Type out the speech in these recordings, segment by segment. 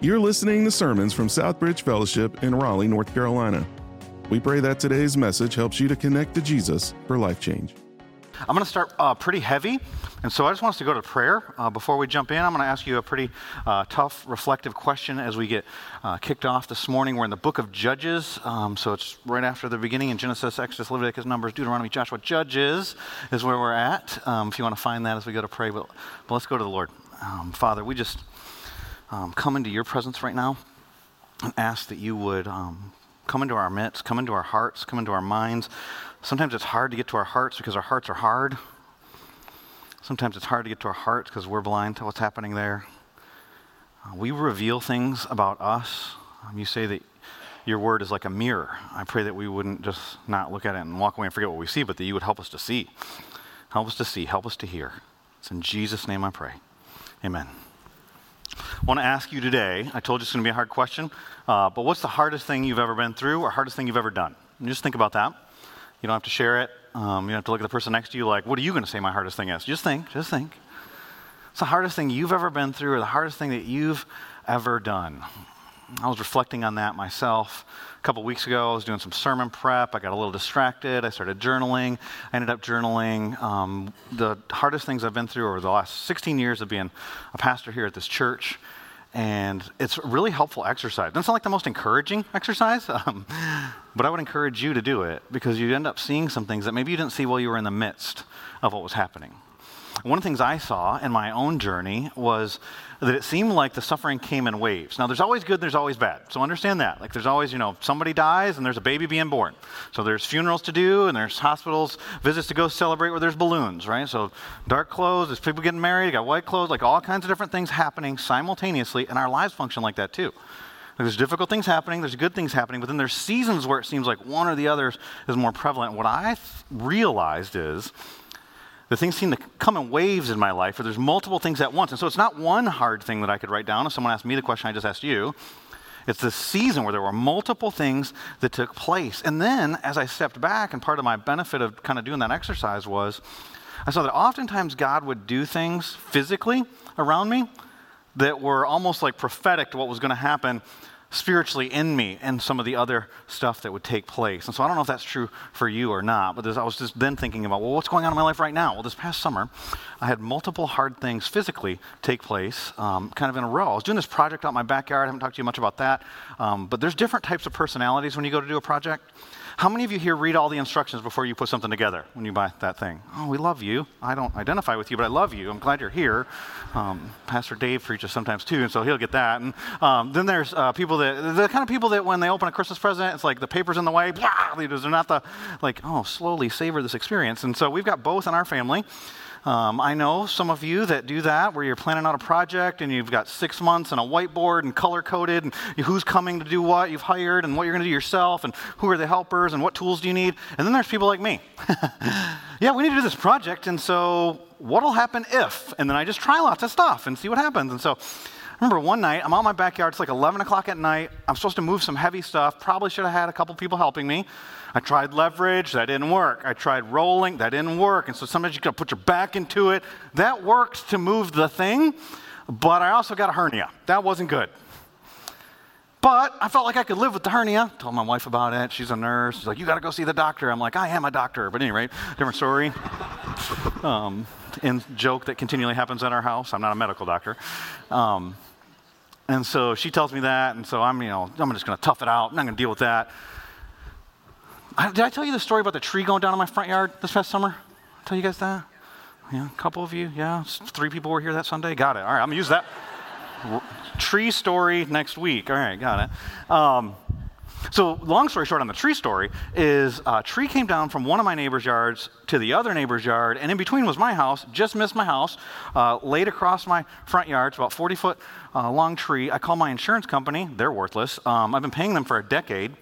You're listening to sermons from Southbridge Fellowship in Raleigh, North Carolina. We pray that today's message helps you to connect to Jesus for life change. I'm going to start uh, pretty heavy, and so I just want us to go to prayer. Uh, before we jump in, I'm going to ask you a pretty uh, tough, reflective question as we get uh, kicked off this morning. We're in the book of Judges, um, so it's right after the beginning in Genesis, Exodus, Leviticus, Numbers, Deuteronomy, Joshua. Judges is where we're at, um, if you want to find that as we go to pray. But, but let's go to the Lord. Um, Father, we just um, come into your presence right now and ask that you would um, come into our midst, come into our hearts, come into our minds. Sometimes it's hard to get to our hearts because our hearts are hard. Sometimes it's hard to get to our hearts because we're blind to what's happening there. Uh, we reveal things about us. Um, you say that your word is like a mirror. I pray that we wouldn't just not look at it and walk away and forget what we see, but that you would help us to see. Help us to see, help us to hear. It's in Jesus' name I pray. Amen. I want to ask you today, I told you it's going to be a hard question, uh, but what's the hardest thing you've ever been through or hardest thing you've ever done? And just think about that. You don't have to share it. Um, you don't have to look at the person next to you like, what are you going to say my hardest thing is? Just think, just think. It's the hardest thing you've ever been through or the hardest thing that you've ever done. I was reflecting on that myself. Couple weeks ago, I was doing some sermon prep. I got a little distracted. I started journaling. I ended up journaling um, the hardest things I've been through over the last 16 years of being a pastor here at this church. And it's a really helpful exercise. It doesn't sound like the most encouraging exercise, um, but I would encourage you to do it because you end up seeing some things that maybe you didn't see while you were in the midst of what was happening. One of the things I saw in my own journey was that it seemed like the suffering came in waves. Now, there's always good, there's always bad. So understand that. Like, there's always, you know, somebody dies and there's a baby being born. So there's funerals to do and there's hospitals, visits to go celebrate where there's balloons, right? So dark clothes, there's people getting married, got white clothes, like all kinds of different things happening simultaneously, and our lives function like that too. There's difficult things happening, there's good things happening, but then there's seasons where it seems like one or the other is more prevalent. What I realized is the things seem to come in waves in my life, or there's multiple things at once. And so it's not one hard thing that I could write down. If someone asked me the question I just asked you, it's this season where there were multiple things that took place. And then as I stepped back, and part of my benefit of kind of doing that exercise was I saw that oftentimes God would do things physically around me that were almost like prophetic to what was going to happen spiritually in me and some of the other stuff that would take place. And so I don't know if that's true for you or not, but I was just then thinking about, well, what's going on in my life right now? Well, this past summer, I had multiple hard things physically take place um, kind of in a row. I was doing this project out in my backyard. I haven't talked to you much about that. Um, but there's different types of personalities when you go to do a project. How many of you here read all the instructions before you put something together when you buy that thing? Oh, we love you. I don't identify with you, but I love you. I'm glad you're here. Um, Pastor Dave preaches sometimes too, and so he'll get that. And um, then there's uh, people that, the kind of people that when they open a Christmas present, it's like the paper's in the way. Blah, they're not the, like, oh, slowly savor this experience. And so we've got both in our family. Um, I know some of you that do that where you're planning out a project and you've got six months and a whiteboard and color coded and who's coming to do what you've hired and what you're going to do yourself and who are the helpers and what tools do you need. And then there's people like me. yeah, we need to do this project, and so what'll happen if? And then I just try lots of stuff and see what happens. And so remember one night, I'm out my backyard, it's like 11 o'clock at night. I'm supposed to move some heavy stuff. Probably should have had a couple people helping me. I tried leverage, that didn't work. I tried rolling, that didn't work. And so sometimes you gotta put your back into it. That worked to move the thing, but I also got a hernia. That wasn't good. But I felt like I could live with the hernia. Told my wife about it. She's a nurse. She's like, "You got to go see the doctor." I'm like, "I am a doctor." But anyway, different story. Um, and joke that continually happens at our house. I'm not a medical doctor. Um, and so she tells me that, and so I'm, you know, I'm just going to tough it out. I'm not going to deal with that. I, did I tell you the story about the tree going down in my front yard this past summer? Tell you guys that? Yeah, a couple of you. Yeah, three people were here that Sunday. Got it. All right, I'm gonna use that. tree story next week. All right, got it. Um, so, long story short on the tree story is a tree came down from one of my neighbor's yards to the other neighbor's yard, and in between was my house, just missed my house, uh, laid across my front yard. It's about 40 foot uh, long tree. I call my insurance company, they're worthless. Um, I've been paying them for a decade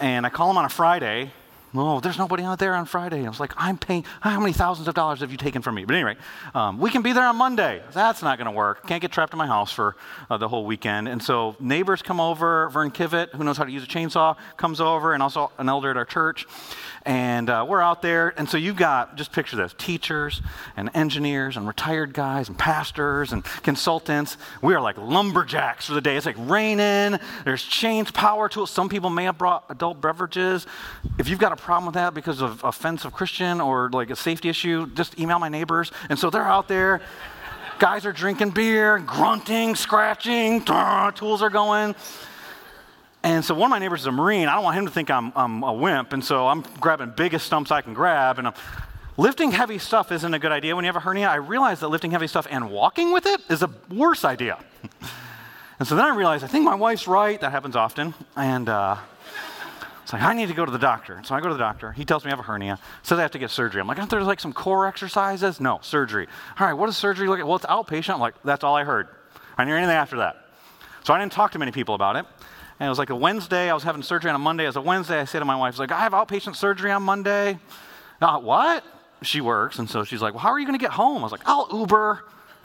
and I call them on a Friday, Oh, there's nobody out there on Friday. I was like, I'm paying, how many thousands of dollars have you taken from me? But anyway, um, we can be there on Monday. That's not going to work. Can't get trapped in my house for uh, the whole weekend. And so neighbors come over. Vern Kivett, who knows how to use a chainsaw, comes over, and also an elder at our church. And uh, we're out there. And so you've got, just picture this teachers and engineers and retired guys and pastors and consultants. We are like lumberjacks for the day. It's like raining. There's chains, power tools. Some people may have brought adult beverages. If you've got a problem with that because of offensive Christian or like a safety issue, just email my neighbors. And so they're out there. Guys are drinking beer, grunting, scratching, tools are going. And so one of my neighbors is a Marine. I don't want him to think I'm, I'm a wimp. And so I'm grabbing biggest stumps I can grab. And I'm, lifting heavy stuff isn't a good idea when you have a hernia. I realized that lifting heavy stuff and walking with it is a worse idea. and so then I realized, I think my wife's right. That happens often. And uh, it's like, I need to go to the doctor. So I go to the doctor. He tells me I have a hernia. Says I have to get surgery. I'm like, aren't there like some core exercises? No, surgery. All right, what does surgery look like? Well, it's outpatient. I'm like, that's all I heard. I didn't hear anything after that. So I didn't talk to many people about it. And it was like a Wednesday. I was having surgery on a Monday. It was a Wednesday. I say to my wife, like, I have outpatient surgery on Monday. Not what? She works. And so she's like, well, how are you going to get home? I was like, I'll Uber.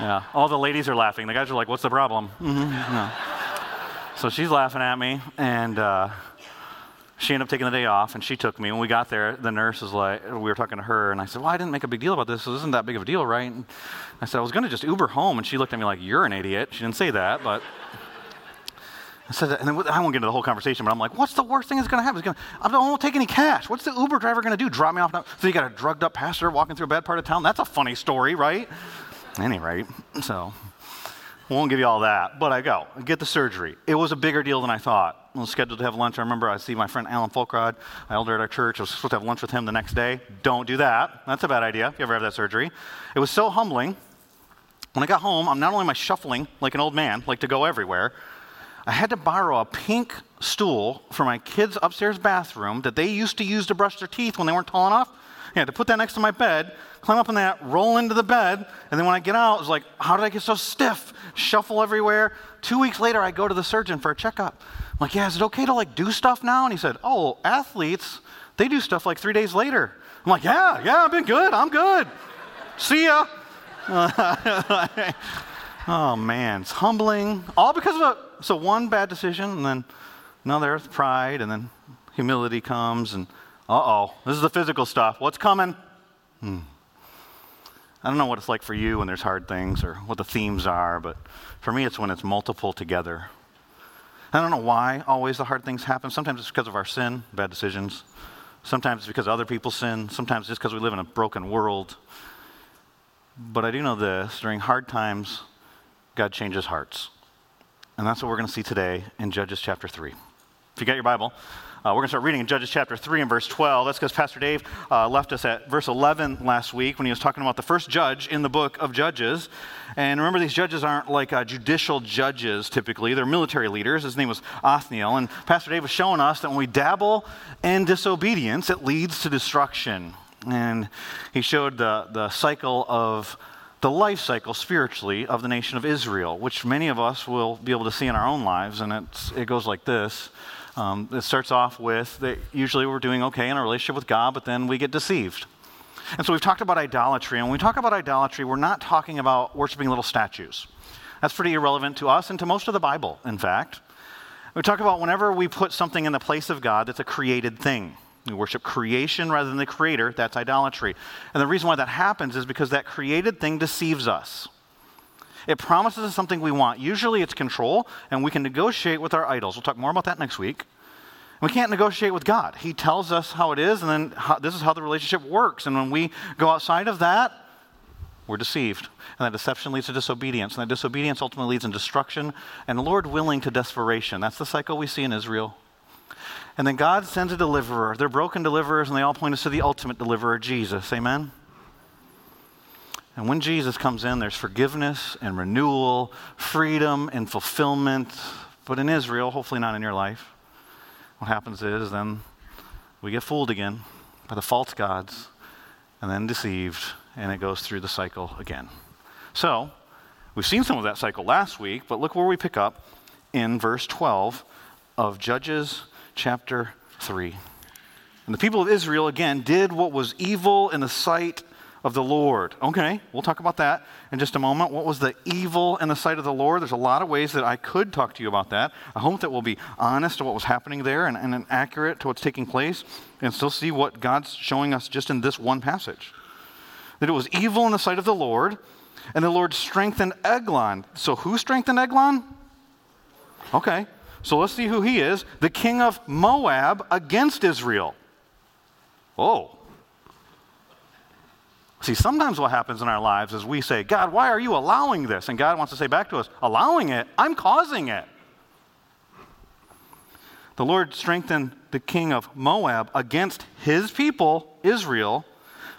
yeah. All the ladies are laughing. The guys are like, what's the problem? Mm-hmm. So she's laughing at me. And, uh, she ended up taking the day off and she took me. When we got there, the nurse was like, we were talking to her, and I said, Well, I didn't make a big deal about this. This isn't that big of a deal, right? And I said, I was going to just Uber home. And she looked at me like, You're an idiot. She didn't say that, but I said, and then I won't get into the whole conversation, but I'm like, what's the worst thing that's going to happen? Gonna, I won't take any cash. What's the Uber driver going to do? Drop me off? Now? So you got a drugged up pastor walking through a bad part of town? That's a funny story, right? Any rate, so won't give you all that, but I go, get the surgery. It was a bigger deal than I thought. I was scheduled to have lunch. I remember I see my friend Alan Folkrod, my elder at our church. I was supposed to have lunch with him the next day. Don't do that. That's a bad idea if you ever have that surgery. It was so humbling. When I got home, I'm not only am I shuffling like an old man, like to go everywhere, I had to borrow a pink stool for my kids' upstairs bathroom that they used to use to brush their teeth when they weren't tall enough. I had to put that next to my bed, climb up on that, roll into the bed, and then when I get out, it's like, how did I get so stiff? Shuffle everywhere. Two weeks later, I go to the surgeon for a checkup. I'm like, yeah, is it okay to like do stuff now? And he said, oh, athletes, they do stuff like three days later. I'm like, yeah, yeah, I've been good. I'm good. See ya. oh man, it's humbling. All because of a so one bad decision, and then another pride, and then humility comes, and uh oh, this is the physical stuff. What's coming? Hmm. I don't know what it's like for you when there's hard things or what the themes are, but for me, it's when it's multiple together. I don't know why always the hard things happen. Sometimes it's because of our sin, bad decisions. Sometimes it's because other people sin. Sometimes it's because we live in a broken world. But I do know this during hard times, God changes hearts. And that's what we're going to see today in Judges chapter 3. If you got your Bible, uh, we're going to start reading in Judges chapter 3 and verse 12. That's because Pastor Dave uh, left us at verse 11 last week when he was talking about the first judge in the book of Judges. And remember, these judges aren't like uh, judicial judges typically, they're military leaders. His name was Othniel. And Pastor Dave was showing us that when we dabble in disobedience, it leads to destruction. And he showed the, the cycle of the life cycle spiritually of the nation of Israel, which many of us will be able to see in our own lives. And it goes like this um, It starts off with that usually we're doing okay in our relationship with God, but then we get deceived. And so we've talked about idolatry. And when we talk about idolatry, we're not talking about worshiping little statues. That's pretty irrelevant to us and to most of the Bible, in fact. We talk about whenever we put something in the place of God that's a created thing. We worship creation rather than the creator. That's idolatry. And the reason why that happens is because that created thing deceives us. It promises us something we want. Usually it's control, and we can negotiate with our idols. We'll talk more about that next week. We can't negotiate with God. He tells us how it is, and then how, this is how the relationship works. And when we go outside of that, we're deceived. And that deception leads to disobedience. And that disobedience ultimately leads in destruction, and Lord willing to desperation. That's the cycle we see in Israel. And then God sends a deliverer. They're broken deliverers, and they all point us to the ultimate deliverer, Jesus. Amen? And when Jesus comes in, there's forgiveness and renewal, freedom and fulfillment. But in Israel, hopefully not in your life, what happens is then we get fooled again by the false gods and then deceived, and it goes through the cycle again. So, we've seen some of that cycle last week, but look where we pick up in verse 12 of Judges chapter 3. And the people of Israel, again, did what was evil in the sight of the Lord. Okay, we'll talk about that in just a moment. What was the evil in the sight of the Lord? There's a lot of ways that I could talk to you about that. I hope that we'll be honest to what was happening there and, and accurate to what's taking place and still see what God's showing us just in this one passage. That it was evil in the sight of the Lord, and the Lord strengthened Eglon. So who strengthened Eglon? Okay, so let's see who he is the king of Moab against Israel. Oh, See, sometimes what happens in our lives is we say, God, why are you allowing this? And God wants to say back to us, allowing it? I'm causing it. The Lord strengthened the king of Moab against his people, Israel,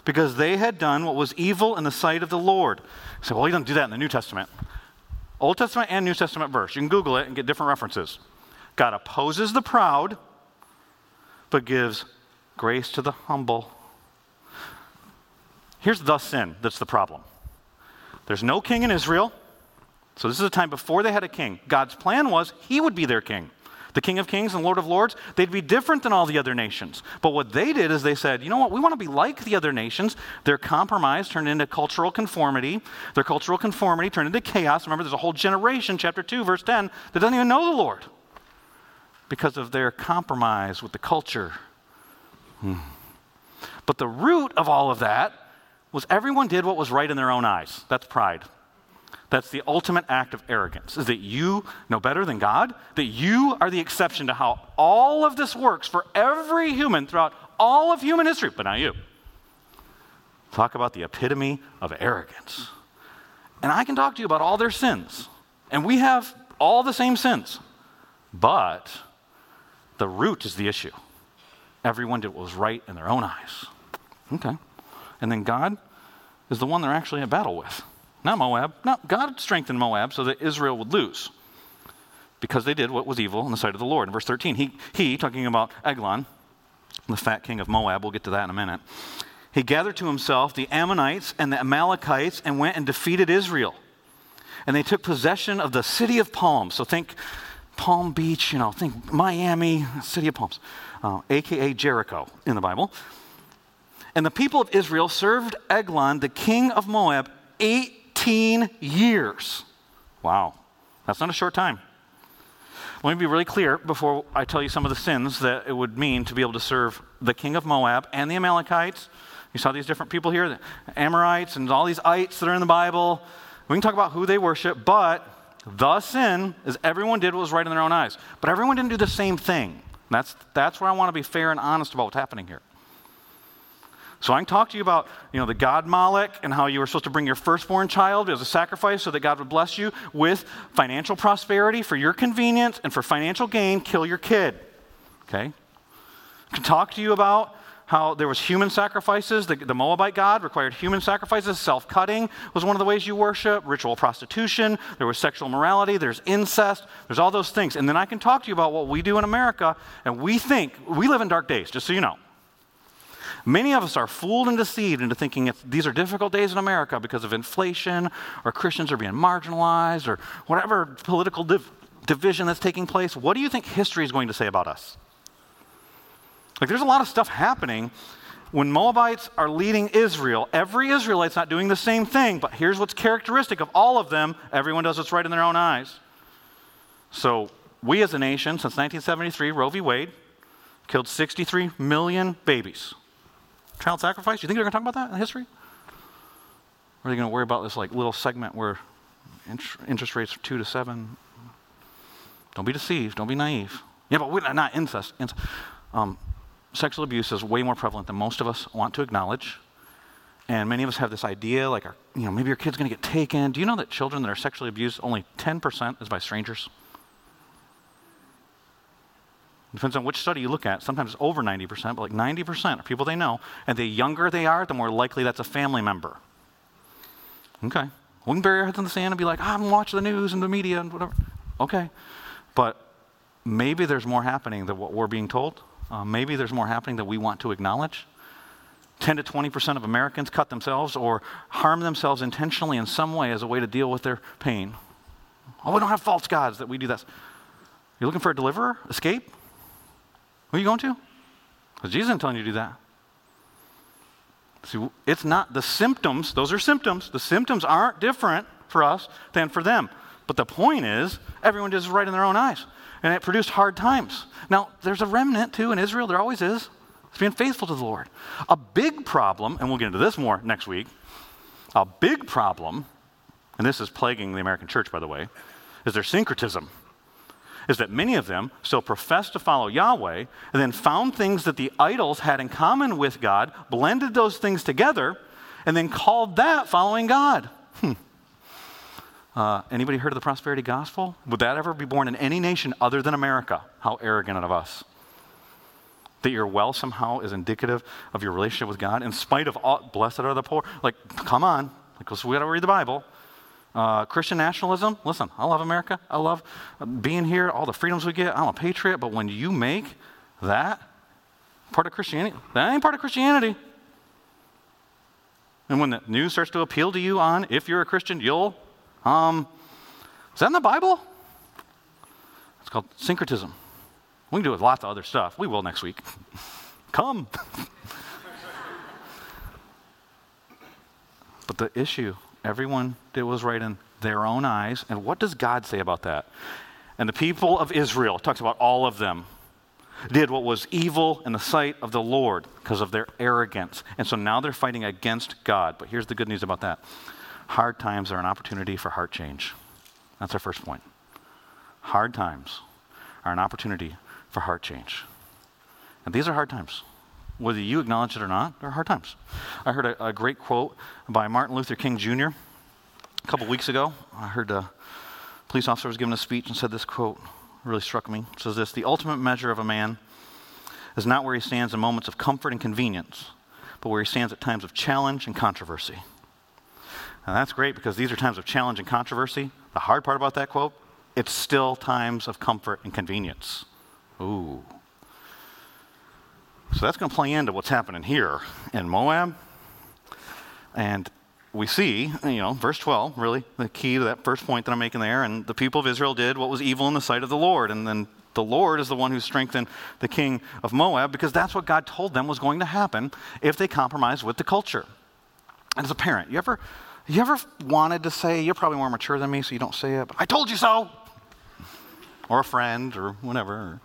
because they had done what was evil in the sight of the Lord. So, well, he doesn't do that in the New Testament. Old Testament and New Testament verse. You can Google it and get different references. God opposes the proud, but gives grace to the humble. Here's the sin that's the problem there's no king in Israel. So, this is a time before they had a king. God's plan was he would be their king. The King of Kings and Lord of Lords, they'd be different than all the other nations. But what they did is they said, you know what, we want to be like the other nations. Their compromise turned into cultural conformity. Their cultural conformity turned into chaos. Remember, there's a whole generation, chapter 2, verse 10, that doesn't even know the Lord because of their compromise with the culture. Hmm. But the root of all of that was everyone did what was right in their own eyes. That's pride. That's the ultimate act of arrogance, is that you know better than God, that you are the exception to how all of this works for every human throughout all of human history, but not you. Talk about the epitome of arrogance. And I can talk to you about all their sins, and we have all the same sins, but the root is the issue. Everyone did what was right in their own eyes. Okay. And then God is the one they're actually at battle with. Not Moab. Not God strengthened Moab so that Israel would lose because they did what was evil in the sight of the Lord. In verse 13, he, he talking about Eglon, the fat king of Moab, we'll get to that in a minute. He gathered to himself the Ammonites and the Amalekites and went and defeated Israel. And they took possession of the city of palms. So think Palm Beach, you know, think Miami, city of palms, uh, aka Jericho in the Bible. And the people of Israel served Eglon, the king of Moab, 18 years. Wow, that's not a short time. Let me be really clear before I tell you some of the sins that it would mean to be able to serve the king of Moab and the Amalekites. You saw these different people here, the Amorites and all these ites that are in the Bible. We can talk about who they worship, but the sin is everyone did what was right in their own eyes. But everyone didn't do the same thing. That's, that's where I want to be fair and honest about what's happening here. So I can talk to you about, you know, the god Moloch and how you were supposed to bring your firstborn child as a sacrifice so that God would bless you with financial prosperity for your convenience and for financial gain, kill your kid. Okay? I can talk to you about how there was human sacrifices. The, the Moabite god required human sacrifices. Self-cutting was one of the ways you worship. Ritual prostitution. There was sexual morality. There's incest. There's all those things. And then I can talk to you about what we do in America. And we think, we live in dark days, just so you know. Many of us are fooled and deceived into thinking these are difficult days in America because of inflation or Christians are being marginalized or whatever political div- division that's taking place. What do you think history is going to say about us? Like, there's a lot of stuff happening when Moabites are leading Israel. Every Israelite's not doing the same thing, but here's what's characteristic of all of them everyone does what's right in their own eyes. So, we as a nation, since 1973, Roe v. Wade, killed 63 million babies. Child sacrifice? Do you think they're going to talk about that in history? Or are they going to worry about this like little segment where interest rates are two to seven? Don't be deceived. Don't be naive. Yeah, but we're not incest. incest. Um, sexual abuse is way more prevalent than most of us want to acknowledge. And many of us have this idea, like, our, you know, maybe your kid's going to get taken. Do you know that children that are sexually abused, only 10% is by strangers? Depends on which study you look at. Sometimes it's over 90%, but like 90% are people they know. And the younger they are, the more likely that's a family member. Okay. We can bury our heads in the sand and be like, oh, I'm watching the news and the media and whatever. Okay. But maybe there's more happening than what we're being told. Uh, maybe there's more happening that we want to acknowledge. 10 to 20% of Americans cut themselves or harm themselves intentionally in some way as a way to deal with their pain. Oh, we don't have false gods that we do this. You're looking for a deliverer? Escape? Who are you going to? Because Jesus isn't telling you to do that. See, it's not the symptoms, those are symptoms. The symptoms aren't different for us than for them. But the point is, everyone does right in their own eyes. And it produced hard times. Now, there's a remnant too in Israel, there always is. It's being faithful to the Lord. A big problem, and we'll get into this more next week, a big problem, and this is plaguing the American church, by the way, is their syncretism. Is that many of them still profess to follow Yahweh and then found things that the idols had in common with God, blended those things together, and then called that following God. Hmm. Uh, anybody heard of the prosperity gospel? Would that ever be born in any nation other than America? How arrogant of us. That your wealth somehow is indicative of your relationship with God, in spite of all, blessed are the poor. Like, come on. Like, we got to read the Bible. Uh, Christian nationalism, listen, I love America. I love being here, all the freedoms we get. I'm a patriot, but when you make that part of Christianity, that ain't part of Christianity. And when the news starts to appeal to you on if you're a Christian, you'll um, is that in the Bible? It's called syncretism. We can do it with lots of other stuff. We will next week. Come. but the issue, everyone did was right in their own eyes. And what does God say about that? And the people of Israel, talks about all of them, did what was evil in the sight of the Lord because of their arrogance. And so now they're fighting against God. But here's the good news about that hard times are an opportunity for heart change. That's our first point. Hard times are an opportunity for heart change. And these are hard times. Whether you acknowledge it or not, they're hard times. I heard a, a great quote by Martin Luther King Jr. a couple weeks ago. I heard a police officer was giving a speech and said this quote really struck me. It says this The ultimate measure of a man is not where he stands in moments of comfort and convenience, but where he stands at times of challenge and controversy. And that's great because these are times of challenge and controversy. The hard part about that quote, it's still times of comfort and convenience. Ooh. So that's going to play into what's happening here in Moab. And we see, you know, verse 12, really the key to that first point that I'm making there. And the people of Israel did what was evil in the sight of the Lord. And then the Lord is the one who strengthened the king of Moab because that's what God told them was going to happen if they compromised with the culture. And as a parent, you ever you ever wanted to say, you're probably more mature than me, so you don't say it, but I told you so? Or a friend, or whatever.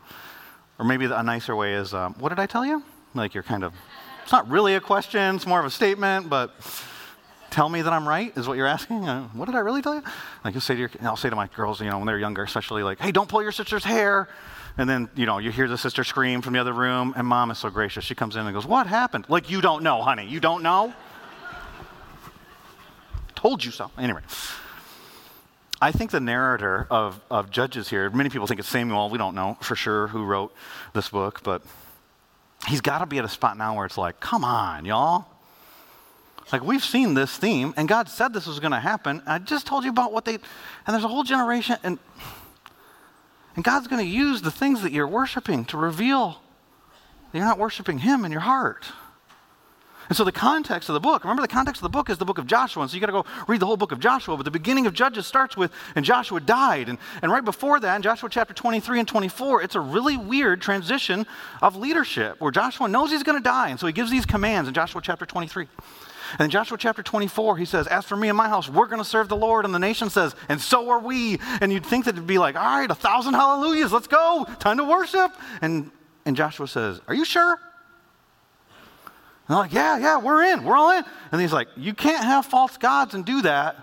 Or, maybe a nicer way is, um, what did I tell you? Like you're kind of, it's not really a question, it's more of a statement, but tell me that I'm right is what you're asking. Uh, what did I really tell you? Like you say to your, I'll say to my girls, you know, when they're younger, especially like, hey, don't pull your sister's hair. And then, you know, you hear the sister scream from the other room, and mom is so gracious. She comes in and goes, What happened? Like, you don't know, honey. You don't know? Told you so. Anyway, I think the narrator of, of Judges here, many people think it's Samuel. We don't know for sure who wrote this book, but he's got to be at a spot now where it's like, come on, y'all. Like, we've seen this theme, and God said this was going to happen. I just told you about what they, and there's a whole generation, and, and God's going to use the things that you're worshiping to reveal that you're not worshiping Him in your heart. And so the context of the book, remember the context of the book is the book of Joshua. And so you got to go read the whole book of Joshua. But the beginning of Judges starts with, and Joshua died. And, and right before that, in Joshua chapter 23 and 24, it's a really weird transition of leadership where Joshua knows he's going to die. And so he gives these commands in Joshua chapter 23. And in Joshua chapter 24, he says, As for me and my house, we're going to serve the Lord. And the nation says, And so are we. And you'd think that it'd be like, All right, a thousand hallelujahs, let's go, time to worship. And, and Joshua says, Are you sure? They're like, yeah, yeah, we're in. We're all in. And he's like, you can't have false gods and do that.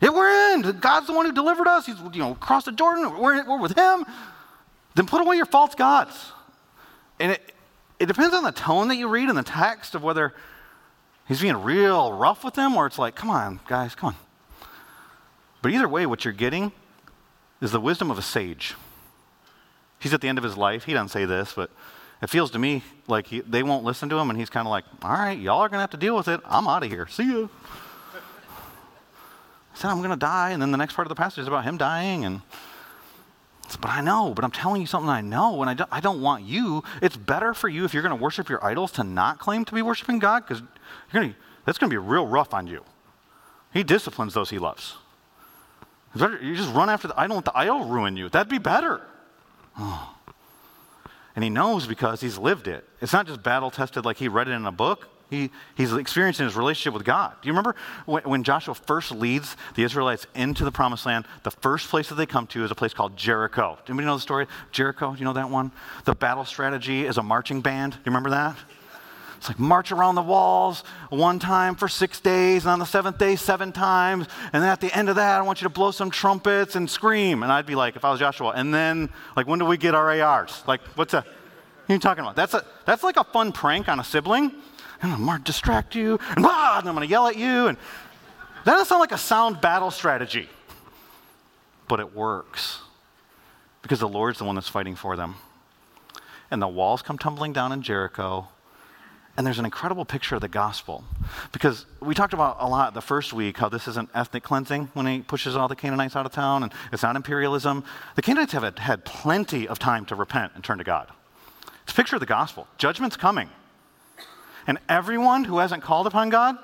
Yeah, we're in. God's the one who delivered us. He's, you know, across the Jordan. We're, we're with him. Then put away your false gods. And it, it depends on the tone that you read in the text of whether he's being real rough with them or it's like, come on, guys, come on. But either way, what you're getting is the wisdom of a sage. He's at the end of his life. He doesn't say this, but it feels to me like he, they won't listen to him, and he's kind of like, all right, y'all are going to have to deal with it. I'm out of here. See you. I said, I'm going to die. And then the next part of the passage is about him dying. And said, but I know, but I'm telling you something I know, and I don't, I don't want you. It's better for you if you're going to worship your idols to not claim to be worshiping God, because gonna, that's going to be real rough on you. He disciplines those he loves. You just run after the idol, let the idol ruin you. That'd be better. Oh. And he knows because he's lived it. It's not just battle tested like he read it in a book. He, he's experiencing his relationship with God. Do you remember when, when, Joshua first leads the Israelites into the promised land? The first place that they come to is a place called Jericho. Anybody know the story? Jericho, you know that one? The battle strategy is a marching band. Do you remember that? It's like march around the walls one time for six days, and on the seventh day, seven times. And then at the end of that, I want you to blow some trumpets and scream. And I'd be like, if I was Joshua, and then, like, when do we get our ARs? Like, what's that? what are you talking about? That's, a, that's like a fun prank on a sibling and I'm going to distract you, and, ah, and I'm going to yell at you. And that doesn't sound like a sound battle strategy, but it works because the Lord's the one that's fighting for them. And the walls come tumbling down in Jericho. And there's an incredible picture of the gospel. Because we talked about a lot the first week how this isn't ethnic cleansing when he pushes all the Canaanites out of town, and it's not imperialism. The Canaanites have had plenty of time to repent and turn to God. It's a picture of the gospel. Judgment's coming. And everyone who hasn't called upon God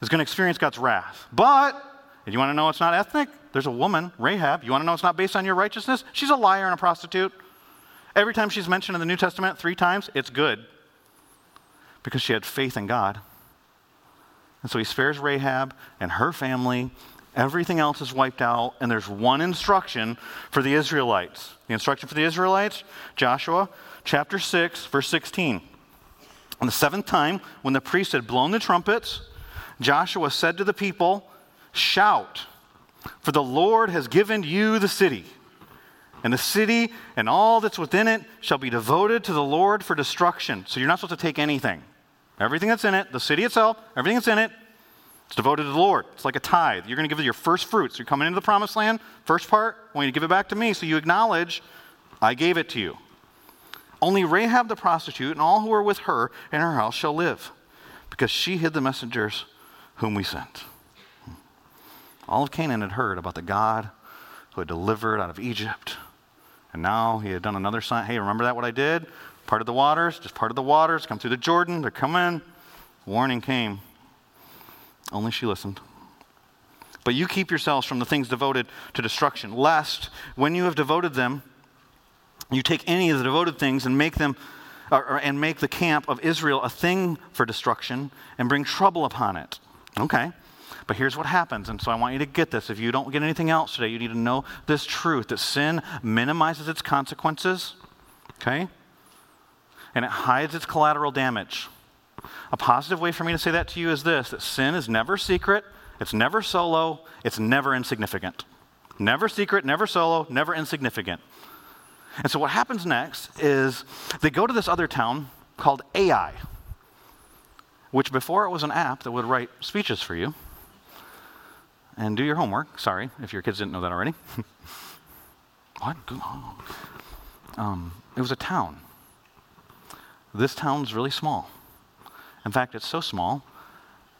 is going to experience God's wrath. But, and you want to know it's not ethnic? There's a woman, Rahab. You want to know it's not based on your righteousness? She's a liar and a prostitute. Every time she's mentioned in the New Testament, three times, it's good because she had faith in God. And so he spares Rahab and her family. Everything else is wiped out, and there's one instruction for the Israelites. The instruction for the Israelites, Joshua chapter 6, verse 16. On the seventh time, when the priest had blown the trumpets, Joshua said to the people, Shout, for the Lord has given you the city. And the city and all that's within it shall be devoted to the Lord for destruction. So you're not supposed to take anything. Everything that's in it, the city itself, everything that's in it, it's devoted to the Lord. It's like a tithe. You're going to give it your first fruits. You're coming into the promised land, first part, I want you to give it back to me. So you acknowledge, I gave it to you. Only Rahab the prostitute and all who are with her in her house shall live, because she hid the messengers whom we sent. All of Canaan had heard about the God who had delivered out of Egypt. And now he had done another sign. Hey, remember that what I did? Part of the waters, just part of the waters, come through the Jordan, they're coming. Warning came. Only she listened. But you keep yourselves from the things devoted to destruction, lest when you have devoted them, you take any of the devoted things and make them or, and make the camp of Israel a thing for destruction and bring trouble upon it. Okay. But here's what happens, and so I want you to get this. If you don't get anything else today, you need to know this truth that sin minimizes its consequences, okay? And it hides its collateral damage. A positive way for me to say that to you is this that sin is never secret, it's never solo, it's never insignificant. Never secret, never solo, never insignificant. And so what happens next is they go to this other town called Ai, which before it was an app that would write speeches for you. And do your homework. Sorry if your kids didn't know that already. what? Um, it was a town. This town's really small. In fact, it's so small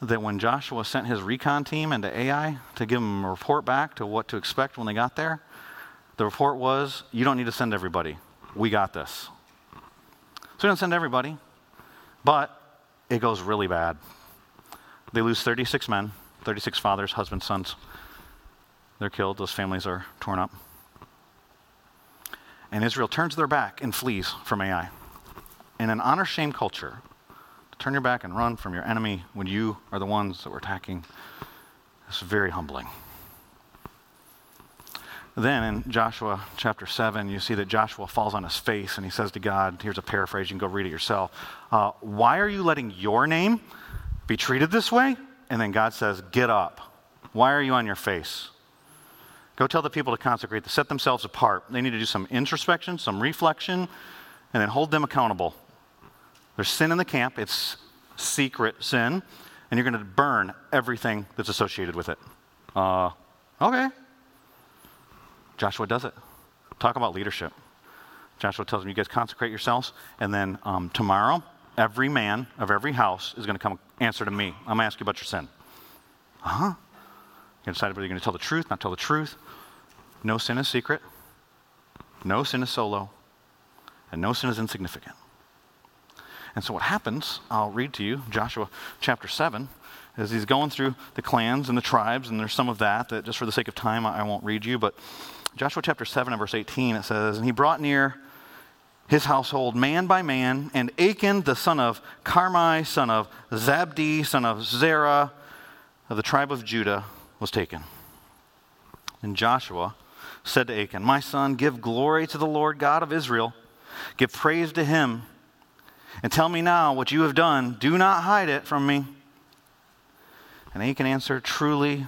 that when Joshua sent his recon team into Ai to give them a report back to what to expect when they got there, the report was, you don't need to send everybody. We got this. So we don't send everybody, but it goes really bad. They lose 36 men, 36 fathers, husbands, sons. They're killed. Those families are torn up. And Israel turns their back and flees from Ai. In an honor shame culture, to turn your back and run from your enemy when you are the ones that were attacking is very humbling. Then in Joshua chapter 7, you see that Joshua falls on his face and he says to God, here's a paraphrase, you can go read it yourself. Uh, Why are you letting your name be treated this way? And then God says, Get up. Why are you on your face? Go tell the people to consecrate, to set themselves apart. They need to do some introspection, some reflection, and then hold them accountable. There's sin in the camp, it's secret sin, and you're going to burn everything that's associated with it. Uh, okay. Joshua does it. Talk about leadership. Joshua tells them, You guys consecrate yourselves, and then um, tomorrow, every man of every house is going to come answer to me. I'm going to ask you about your sin. Uh huh. To decide whether you're going to tell the truth, not tell the truth. No sin is secret, no sin is solo, and no sin is insignificant. And so what happens, I'll read to you Joshua chapter 7, as he's going through the clans and the tribes, and there's some of that that just for the sake of time I won't read you, but Joshua chapter 7 and verse 18, it says, And he brought near his household, man by man, and Achan, the son of Carmi, son of Zabdi, son of Zerah, of the tribe of Judah, was taken. And Joshua said to Achan, My son, give glory to the Lord God of Israel, give praise to him, and tell me now what you have done. Do not hide it from me. And Achan answered, Truly,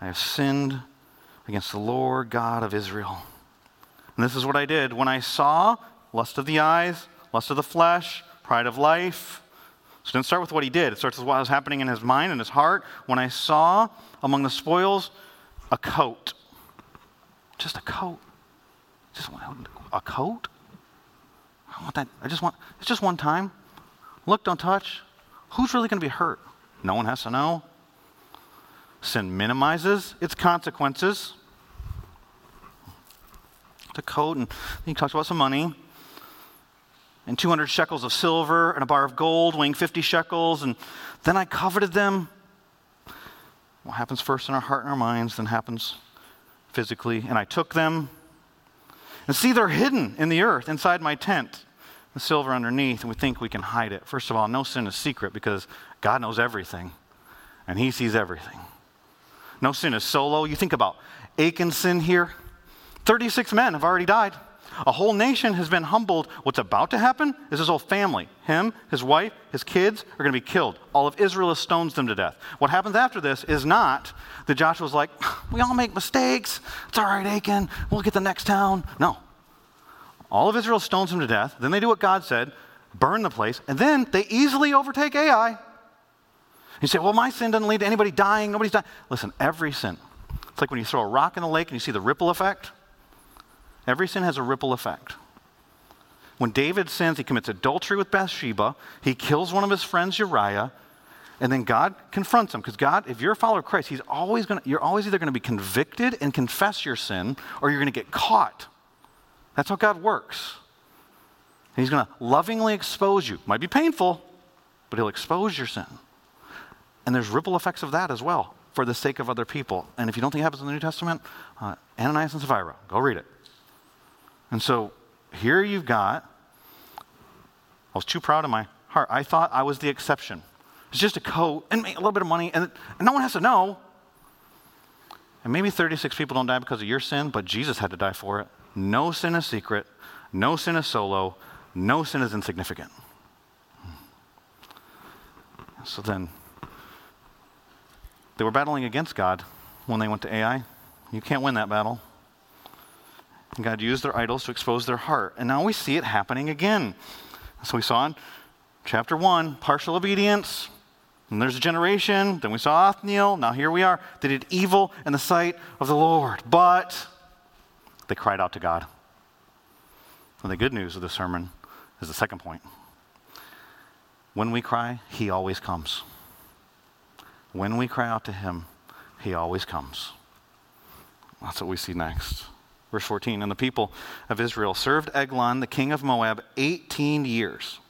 I have sinned against the Lord God of Israel. And this is what I did. When I saw lust of the eyes, lust of the flesh, pride of life. So it didn't start with what he did. It starts with what was happening in his mind and his heart. When I saw among the spoils a coat, just a coat, just a coat. I want that. I just want. It's just one time. Look, don't touch. Who's really going to be hurt? No one has to know. Sin minimizes its consequences. The coat, and he talks about some money and 200 shekels of silver and a bar of gold weighing 50 shekels. And then I coveted them. What happens first in our heart and our minds, then happens physically. And I took them. And see, they're hidden in the earth inside my tent, the silver underneath, and we think we can hide it. First of all, no sin is secret because God knows everything, and He sees everything. No sin is solo. You think about Achan's sin here 36 men have already died. A whole nation has been humbled. What's about to happen is his whole family, him, his wife, his kids, are going to be killed. All of Israel stones them to death. What happens after this is not that Joshua's like, we all make mistakes. It's all right, Achan. We'll get the next town. No. All of Israel stones them to death. Then they do what God said burn the place. And then they easily overtake Ai. You say, well, my sin doesn't lead to anybody dying. Nobody's dying. Listen, every sin. It's like when you throw a rock in the lake and you see the ripple effect. Every sin has a ripple effect. When David sins, he commits adultery with Bathsheba, he kills one of his friends, Uriah, and then God confronts him. Because God, if you're a follower of Christ, he's always gonna, you're always either going to be convicted and confess your sin, or you're going to get caught. That's how God works. And he's going to lovingly expose you. Might be painful, but he'll expose your sin. And there's ripple effects of that as well for the sake of other people. And if you don't think it happens in the New Testament, uh, Ananias and Sapphira, go read it. And so here you've got, I was too proud of my heart. I thought I was the exception. It's just a coat and a little bit of money, and, and no one has to know. And maybe 36 people don't die because of your sin, but Jesus had to die for it. No sin is secret, no sin is solo, no sin is insignificant. So then, they were battling against God when they went to Ai. You can't win that battle. God used their idols to expose their heart. And now we see it happening again. So we saw in chapter 1, partial obedience. And there's a generation. Then we saw Othniel. Now here we are. They did evil in the sight of the Lord. But they cried out to God. And the good news of the sermon is the second point. When we cry, He always comes. When we cry out to Him, He always comes. That's what we see next. Verse 14 And the people of Israel served Eglon, the king of Moab, 18 years.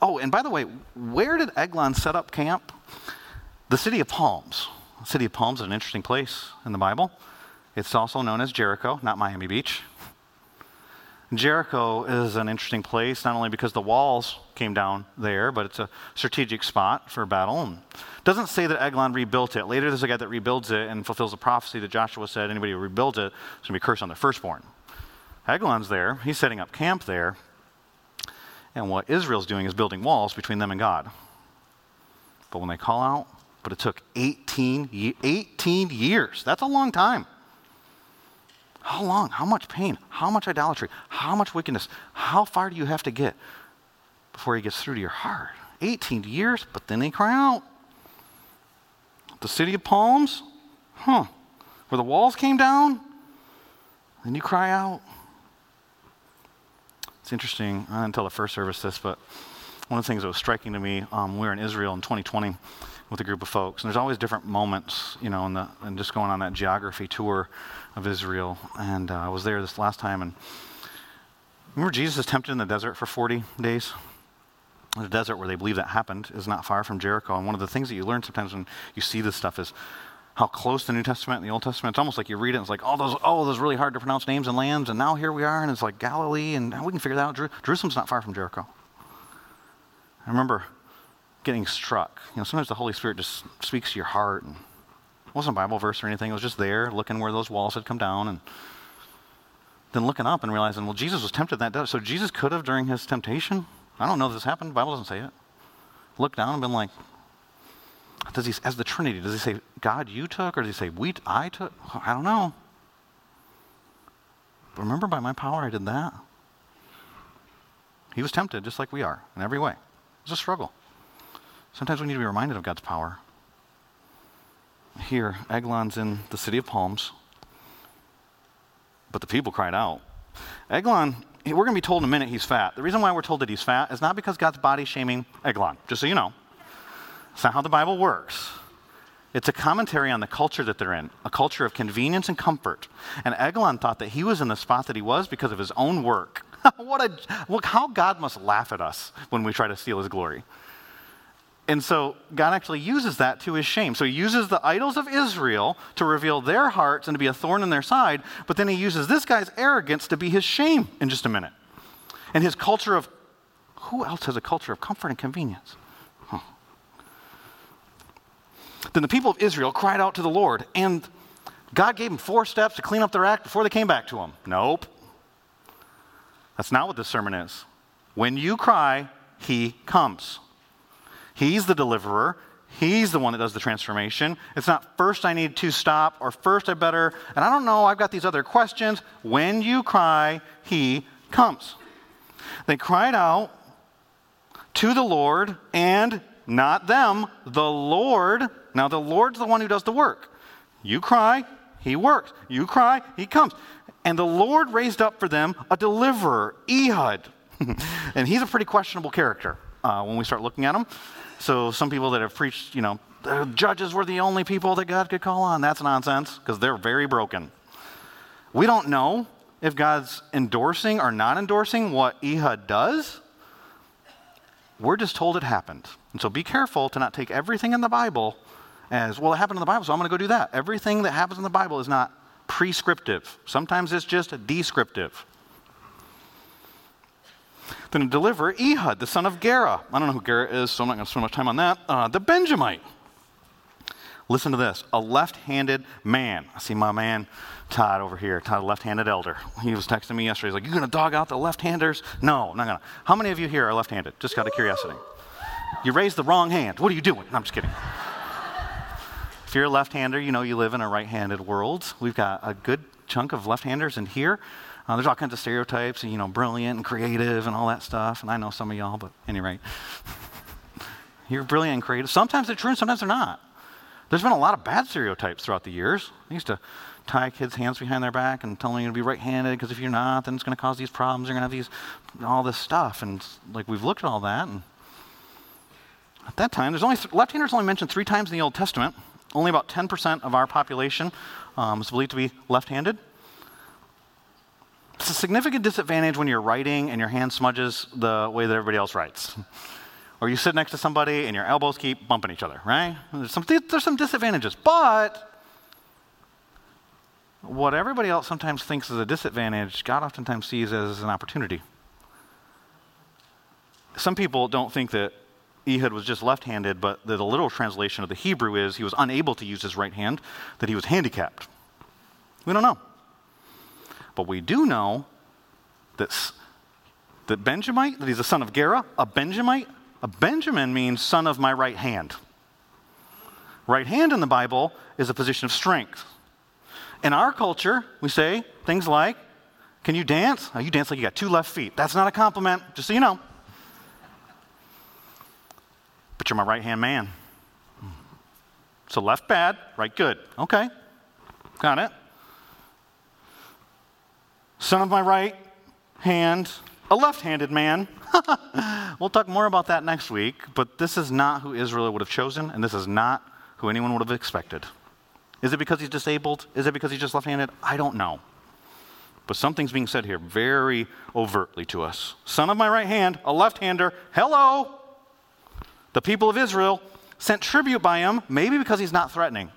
Oh, and by the way, where did Eglon set up camp? The city of Palms. The city of Palms is an interesting place in the Bible. It's also known as Jericho, not Miami Beach. Jericho is an interesting place, not only because the walls came down there, but it's a strategic spot for battle. And doesn't say that Eglon rebuilt it. Later, there's a guy that rebuilds it and fulfills the prophecy that Joshua said anybody who rebuilds it is going to be cursed on their firstborn. Eglon's there. He's setting up camp there. And what Israel's doing is building walls between them and God. But when they call out, but it took 18, 18 years. That's a long time. How long? How much pain? How much idolatry? How much wickedness? How far do you have to get before he gets through to your heart? 18 years, but then they cry out. The city of palms? Huh. Where the walls came down? Then you cry out. It's interesting. Tell the first service this, but one of the things that was striking to me, um, we were in Israel in 2020 with a group of folks, and there's always different moments, you know, in the, and just going on that geography tour of Israel. And uh, I was there this last time, and remember Jesus is tempted in the desert for 40 days? The desert where they believe that happened is not far from Jericho. And one of the things that you learn sometimes when you see this stuff is how close the New Testament and the Old Testament. It's almost like you read it and it's like, oh, those, oh, those really hard to pronounce names and lands, and now here we are, and it's like Galilee, and we can figure that out. Jer- Jerusalem's not far from Jericho. I remember getting struck. You know, sometimes the Holy Spirit just speaks to your heart, and it wasn't a Bible verse or anything. It was just there, looking where those walls had come down, and then looking up and realizing, well, Jesus was tempted that day. So Jesus could have during his temptation. I don't know if this happened. The Bible doesn't say it. Looked down and been like, does he, as the Trinity, does he say, God, you took, or does he say, we, I took? I don't know. But remember, by my power, I did that. He was tempted just like we are in every way. It's a struggle. Sometimes we need to be reminded of God's power. Here, Eglon's in the city of Palms, but the people cried out. Eglon, we're going to be told in a minute he's fat. The reason why we're told that he's fat is not because God's body shaming Eglon, just so you know. It's not how the Bible works. It's a commentary on the culture that they're in, a culture of convenience and comfort. And Eglon thought that he was in the spot that he was because of his own work. what a, look, how God must laugh at us when we try to steal his glory. And so God actually uses that to his shame. So he uses the idols of Israel to reveal their hearts and to be a thorn in their side, but then he uses this guy's arrogance to be his shame in just a minute. And his culture of, who else has a culture of comfort and convenience? Then the people of Israel cried out to the Lord, and God gave them four steps to clean up their act before they came back to him. Nope. That's not what this sermon is. When you cry, he comes. He's the deliverer. He's the one that does the transformation. It's not first I need to stop or first I better, and I don't know, I've got these other questions. When you cry, he comes. They cried out to the Lord, and not them, the Lord now, the Lord's the one who does the work. You cry, he works. You cry, he comes. And the Lord raised up for them a deliverer, Ehud. and he's a pretty questionable character uh, when we start looking at him. So, some people that have preached, you know, the judges were the only people that God could call on, that's nonsense because they're very broken. We don't know if God's endorsing or not endorsing what Ehud does. We're just told it happened. And so be careful to not take everything in the Bible as, well, it happened in the Bible, so I'm going to go do that. Everything that happens in the Bible is not prescriptive, sometimes it's just descriptive. Then to deliver Ehud, the son of Gera. I don't know who Gera is, so I'm not going to spend much time on that. Uh, the Benjamite. Listen to this a left handed man. I see my man Todd over here, Todd, left handed elder. He was texting me yesterday. He's like, You're going to dog out the left handers? No, I'm not going to. How many of you here are left handed? Just out of curiosity. You raised the wrong hand. What are you doing? I'm just kidding. If you're a left hander, you know you live in a right handed world. We've got a good chunk of left handers in here. Uh, there's all kinds of stereotypes, you know, brilliant and creative and all that stuff. And I know some of y'all, but anyway, you're brilliant and creative. Sometimes they're true, and sometimes they're not. There's been a lot of bad stereotypes throughout the years. I used to tie kids' hands behind their back and tell them you're going to be right-handed because if you're not, then it's going to cause these problems. You're going to have these, all this stuff. And like we've looked at all that, and at that time, there's only left-handers only mentioned three times in the Old Testament. Only about 10% of our population um, is believed to be left handed. It's a significant disadvantage when you're writing and your hand smudges the way that everybody else writes. or you sit next to somebody and your elbows keep bumping each other, right? There's some, there's some disadvantages. But what everybody else sometimes thinks is a disadvantage, God oftentimes sees as an opportunity. Some people don't think that Ehud was just left handed, but the, the literal translation of the Hebrew is he was unable to use his right hand, that he was handicapped. We don't know. But we do know that, that Benjamite, that he's a son of Gera, a Benjamite, a Benjamin means son of my right hand. Right hand in the Bible is a position of strength. In our culture, we say things like, Can you dance? Oh, you dance like you got two left feet. That's not a compliment, just so you know. But you're my right hand man. So left bad, right good. Okay. Got it. Son of my right hand, a left handed man. we'll talk more about that next week, but this is not who Israel would have chosen, and this is not who anyone would have expected. Is it because he's disabled? Is it because he's just left handed? I don't know. But something's being said here very overtly to us. Son of my right hand, a left hander, hello. The people of Israel sent tribute by him, maybe because he's not threatening.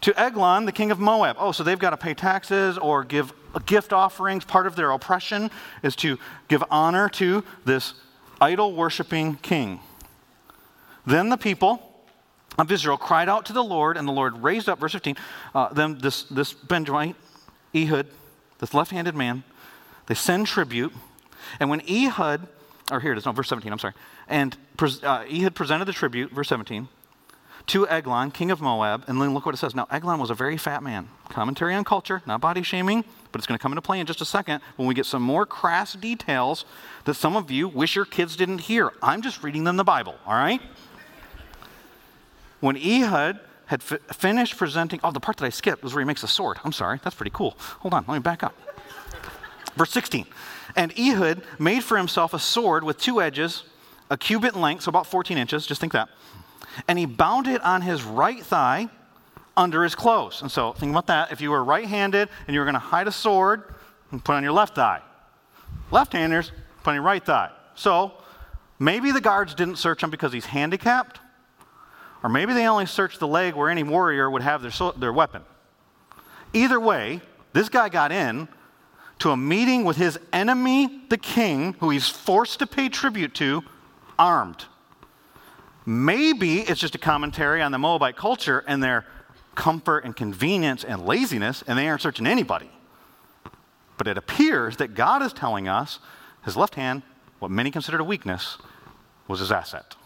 To Eglon, the king of Moab. Oh, so they've got to pay taxes or give gift offerings. Part of their oppression is to give honor to this idol worshiping king. Then the people of Israel cried out to the Lord, and the Lord raised up, verse 15, uh, then this, this Benjamite, Ehud, this left handed man, they send tribute. And when Ehud, or here it is, no, verse 17, I'm sorry. And uh, Ehud presented the tribute, verse 17, to Eglon, king of Moab. And then look what it says. Now, Eglon was a very fat man. Commentary on culture, not body shaming, but it's going to come into play in just a second when we get some more crass details that some of you wish your kids didn't hear. I'm just reading them the Bible, all right? When Ehud had finished presenting, oh, the part that I skipped was where he makes a sword. I'm sorry, that's pretty cool. Hold on, let me back up. Verse 16. And Ehud made for himself a sword with two edges, a cubit in length, so about 14 inches, just think that. And he bound it on his right thigh under his clothes. And so think about that. If you were right handed and you were going to hide a sword, put on your left thigh. Left handers, put on your right thigh. So maybe the guards didn't search him because he's handicapped, or maybe they only searched the leg where any warrior would have their, their weapon. Either way, this guy got in to a meeting with his enemy, the king, who he's forced to pay tribute to, armed. Maybe it's just a commentary on the Moabite culture and their comfort and convenience and laziness, and they aren't searching anybody. But it appears that God is telling us his left hand, what many considered a weakness, was his asset.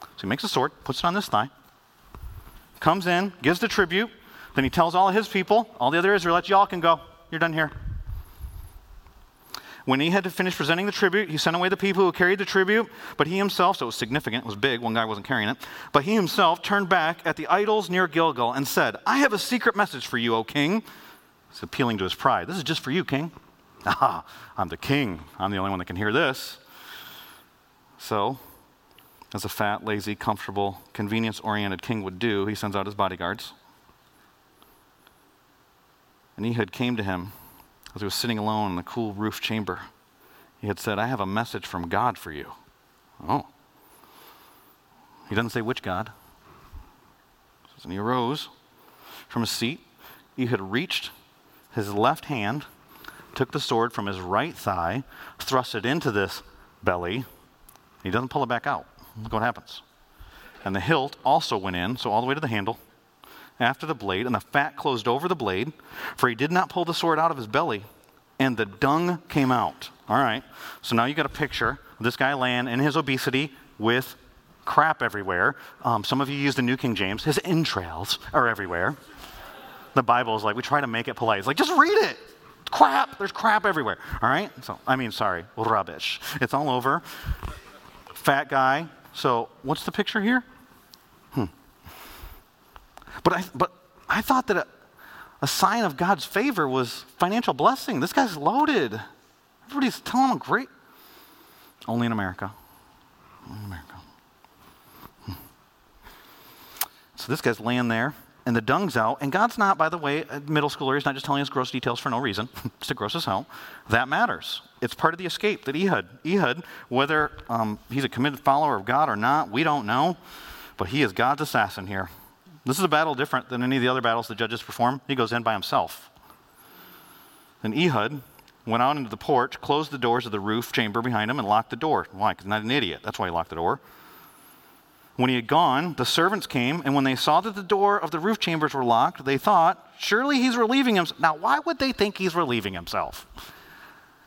So he makes a sword, puts it on this thigh, comes in, gives the tribute, then he tells all his people, all the other Israelites, y'all can go. You're done here. When he had to finish presenting the tribute, he sent away the people who carried the tribute, but he himself, so it was significant, it was big, one guy wasn't carrying it, but he himself turned back at the idols near Gilgal and said, I have a secret message for you, O king. He's appealing to his pride. This is just for you, king. Ah, I'm the king. I'm the only one that can hear this. So, as a fat, lazy, comfortable, convenience oriented king would do, he sends out his bodyguards. And Ehud came to him as he was sitting alone in the cool roof chamber, he had said, I have a message from God for you. Oh. He doesn't say which God. And he arose from his seat. He had reached his left hand, took the sword from his right thigh, thrust it into this belly. He doesn't pull it back out. Look what happens. And the hilt also went in, so all the way to the handle after the blade, and the fat closed over the blade, for he did not pull the sword out of his belly, and the dung came out. All right, so now you got a picture of this guy laying in his obesity with crap everywhere. Um, some of you use the New King James. His entrails are everywhere. The Bible is like, we try to make it polite. It's like, just read it. Crap. There's crap everywhere. All right? So, I mean, sorry, rubbish. It's all over. Fat guy. So, what's the picture here? But I, but I thought that a, a sign of God's favor was financial blessing. This guy's loaded. Everybody's telling him great. Only in America. Only in America. Hmm. So this guy's laying there, and the dung's out. And God's not, by the way, a middle schooler, he's not just telling us gross details for no reason. it's to gross us out. That matters. It's part of the escape that Ehud, Ehud, whether um, he's a committed follower of God or not, we don't know. But he is God's assassin here. This is a battle different than any of the other battles the judges perform. He goes in by himself. Then Ehud went out into the porch, closed the doors of the roof chamber behind him, and locked the door. Why? Because he's not an idiot. That's why he locked the door. When he had gone, the servants came, and when they saw that the door of the roof chambers were locked, they thought, surely he's relieving himself. Now, why would they think he's relieving himself?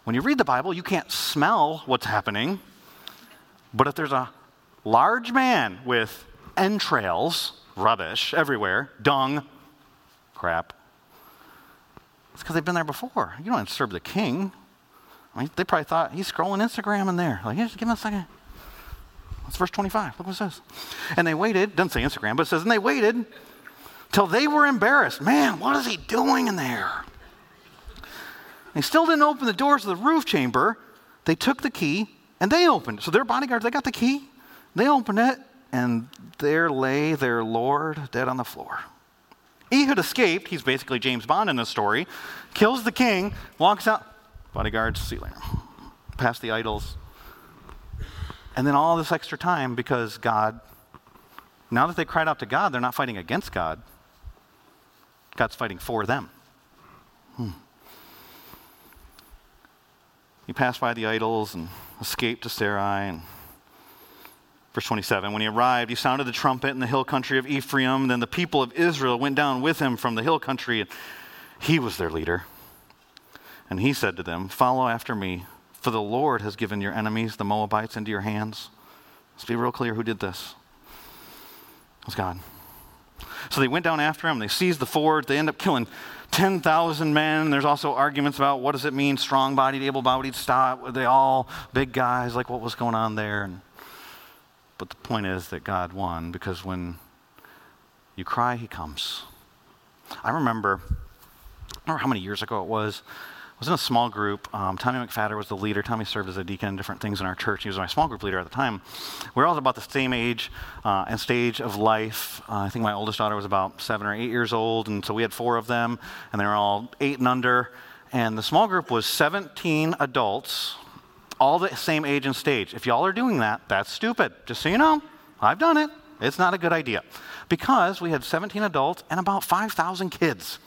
When you read the Bible, you can't smell what's happening. But if there's a large man with entrails, rubbish everywhere, dung, crap. It's because they've been there before. You don't serve the king. I mean, they probably thought he's scrolling Instagram in there. Like, just give him a second. That's verse 25. Look what it says. And they waited, doesn't say Instagram, but it says, and they waited till they were embarrassed. Man, what is he doing in there? They still didn't open the doors of the roof chamber. They took the key and they opened. So their bodyguards, they got the key. They opened it and there lay their Lord dead on the floor. Ehud escaped. He's basically James Bond in this story. Kills the king, walks out, bodyguards, see ceiling, past the idols. And then all this extra time because God, now that they cried out to God, they're not fighting against God. God's fighting for them. Hmm. He passed by the idols and escaped to Seirah. And verse 27 When he arrived, he sounded the trumpet in the hill country of Ephraim. Then the people of Israel went down with him from the hill country, and he was their leader. And he said to them, Follow after me, for the Lord has given your enemies, the Moabites, into your hands. Let's be real clear who did this. It was God. So they went down after him. They seized the ford. They end up killing 10,000 men. There's also arguments about what does it mean, strong bodied, able bodied, stop. Were they all big guys? Like what was going on there? And, but the point is that God won because when you cry, he comes. I remember, I remember how many years ago it was. I was in a small group. Um, Tommy McFadder was the leader. Tommy served as a deacon in different things in our church. He was my small group leader at the time. We were all about the same age uh, and stage of life. Uh, I think my oldest daughter was about seven or eight years old, and so we had four of them, and they were all eight and under. And the small group was 17 adults, all the same age and stage. If y'all are doing that, that's stupid. Just so you know, I've done it. It's not a good idea. Because we had 17 adults and about 5,000 kids.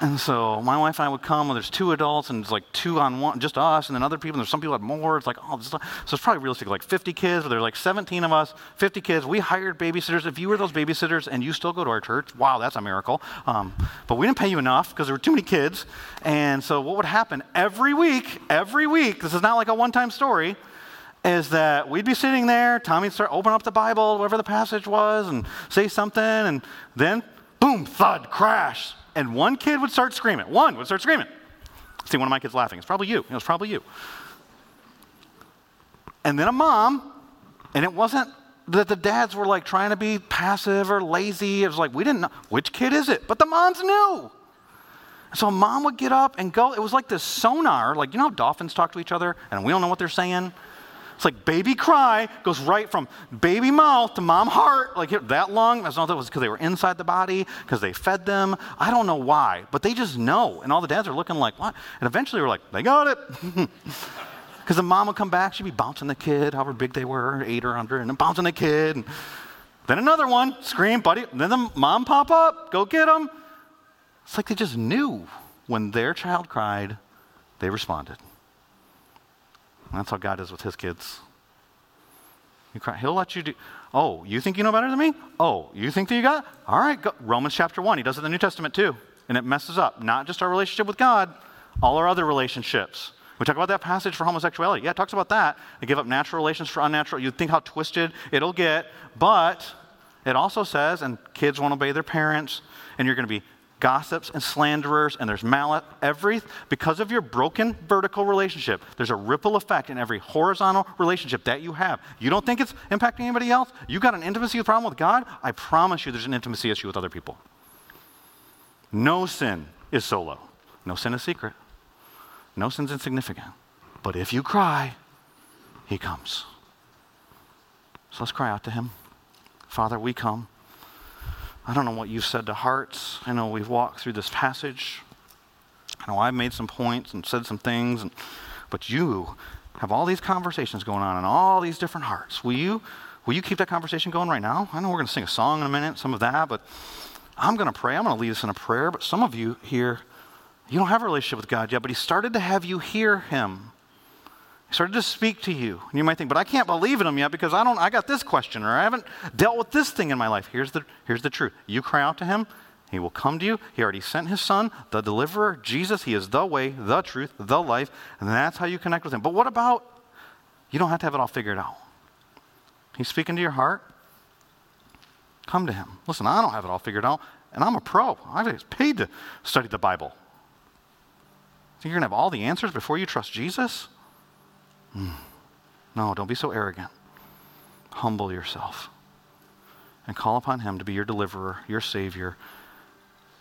And so my wife and I would come, and there's two adults, and it's like two on one, just us, and then other people, and there's some people had more. It's like, oh, so it's probably realistic, like 50 kids, but there's like 17 of us, 50 kids. We hired babysitters. If you were those babysitters and you still go to our church, wow, that's a miracle. Um, but we didn't pay you enough because there were too many kids. And so what would happen every week, every week, this is not like a one time story, is that we'd be sitting there, Tommy'd start open up the Bible, whatever the passage was, and say something, and then boom, thud, crash and one kid would start screaming. One would start screaming. See one of my kids laughing. It's probably you. It was probably you. And then a mom, and it wasn't that the dads were like trying to be passive or lazy. It was like, we didn't know. Which kid is it? But the moms knew. So mom would get up and go. It was like this sonar. Like, you know how dolphins talk to each other and we don't know what they're saying? It's like baby cry goes right from baby mouth to mom heart, like that long. I don't know if it was because they were inside the body, because they fed them. I don't know why, but they just know. And all the dads are looking like, what? And eventually we're like, they got it. Because the mom would come back, she'd be bouncing the kid, however big they were, eight or under, and then bouncing the kid. And then another one, scream, buddy. And then the mom pop up, go get him. It's like they just knew when their child cried, they responded. That's how God is with his kids. He'll let you do. Oh, you think you know better than me? Oh, you think that you got? All right, go. Romans chapter 1. He does it in the New Testament too. And it messes up not just our relationship with God, all our other relationships. We talk about that passage for homosexuality. Yeah, it talks about that. They give up natural relations for unnatural. You think how twisted it'll get, but it also says, and kids won't obey their parents, and you're going to be gossips and slanderers, and there's malice. Every because of your broken vertical relationship, there's a ripple effect in every horizontal relationship that you have. You don't think it's impacting anybody else? You got an intimacy problem with God? I promise you, there's an intimacy issue with other people. No sin is solo. No sin is secret. No sin's insignificant. But if you cry, He comes. So let's cry out to Him. Father, we come. I don't know what you've said to hearts. I know we've walked through this passage. I know I've made some points and said some things, and, but you have all these conversations going on in all these different hearts. Will you, will you keep that conversation going right now? I know we're going to sing a song in a minute, some of that, but I'm going to pray. I'm going to lead us in a prayer. But some of you here, you don't have a relationship with God yet, but He started to have you hear Him. He started to speak to you. And you might think, but I can't believe in him yet because I don't I got this question or I haven't dealt with this thing in my life. Here's the here's the truth. You cry out to him, he will come to you. He already sent his son, the deliverer, Jesus. He is the way, the truth, the life, and that's how you connect with him. But what about you don't have to have it all figured out. He's speaking to your heart. Come to him. Listen, I don't have it all figured out, and I'm a pro. I get paid to study the Bible. You're going to have all the answers before you trust Jesus? Mm. No, don't be so arrogant. Humble yourself and call upon Him to be your deliverer, your Savior,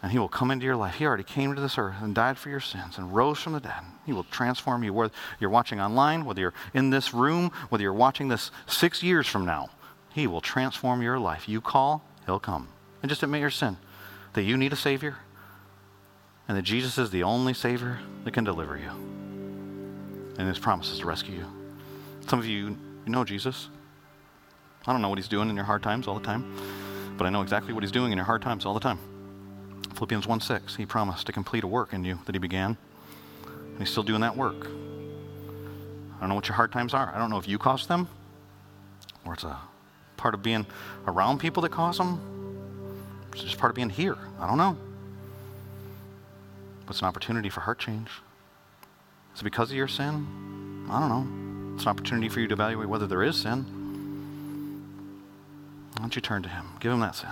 and He will come into your life. He already came to this earth and died for your sins and rose from the dead. He will transform you, whether you're watching online, whether you're in this room, whether you're watching this six years from now. He will transform your life. You call, He'll come. And just admit your sin, that you need a Savior, and that Jesus is the only Savior that can deliver you and his promises to rescue you. Some of you, know Jesus. I don't know what he's doing in your hard times all the time, but I know exactly what he's doing in your hard times all the time. Philippians 1 6, he promised to complete a work in you that he began, and he's still doing that work. I don't know what your hard times are. I don't know if you caused them, or it's a part of being around people that cause them. It's just part of being here. I don't know. But it's an opportunity for heart change. Is it because of your sin? I don't know. It's an opportunity for you to evaluate whether there is sin. Why don't you turn to Him? Give Him that sin.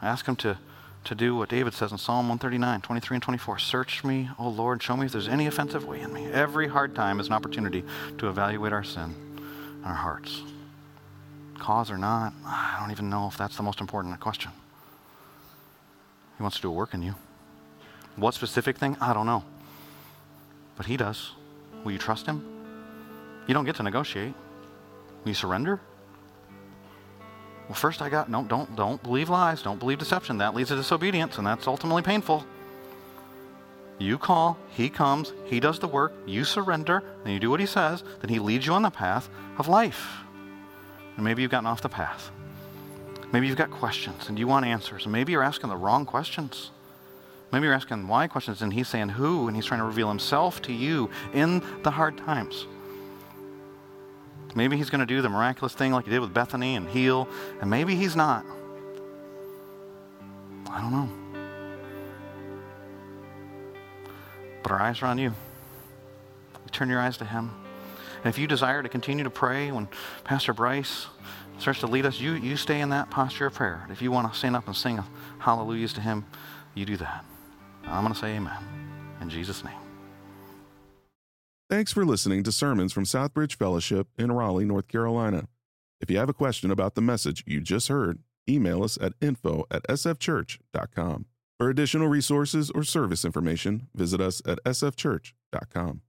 Ask Him to, to do what David says in Psalm 139, 23 and 24. Search me, O Lord, show me if there's any offensive way in me. Every hard time is an opportunity to evaluate our sin and our hearts. Cause or not, I don't even know if that's the most important question. He wants to do a work in you. What specific thing? I don't know. But He does. Will you trust Him? You don't get to negotiate. Will you surrender? Well, first I got no, don't don't believe lies, don't believe deception. That leads to disobedience, and that's ultimately painful. You call, he comes, he does the work, you surrender, and you do what he says, then he leads you on the path of life. And maybe you've gotten off the path. Maybe you've got questions and you want answers. And maybe you're asking the wrong questions. Maybe you're asking why questions, and he's saying who, and he's trying to reveal himself to you in the hard times. Maybe he's going to do the miraculous thing like he did with Bethany and heal, and maybe he's not. I don't know. But our eyes are on you. turn your eyes to him. And if you desire to continue to pray when Pastor Bryce starts to lead us, you, you stay in that posture of prayer. If you want to stand up and sing hallelujahs to him, you do that. I'm going to say amen. In Jesus' name. Thanks for listening to sermons from Southbridge Fellowship in Raleigh, North Carolina. If you have a question about the message you just heard, email us at info at sfchurch.com. For additional resources or service information, visit us at sfchurch.com.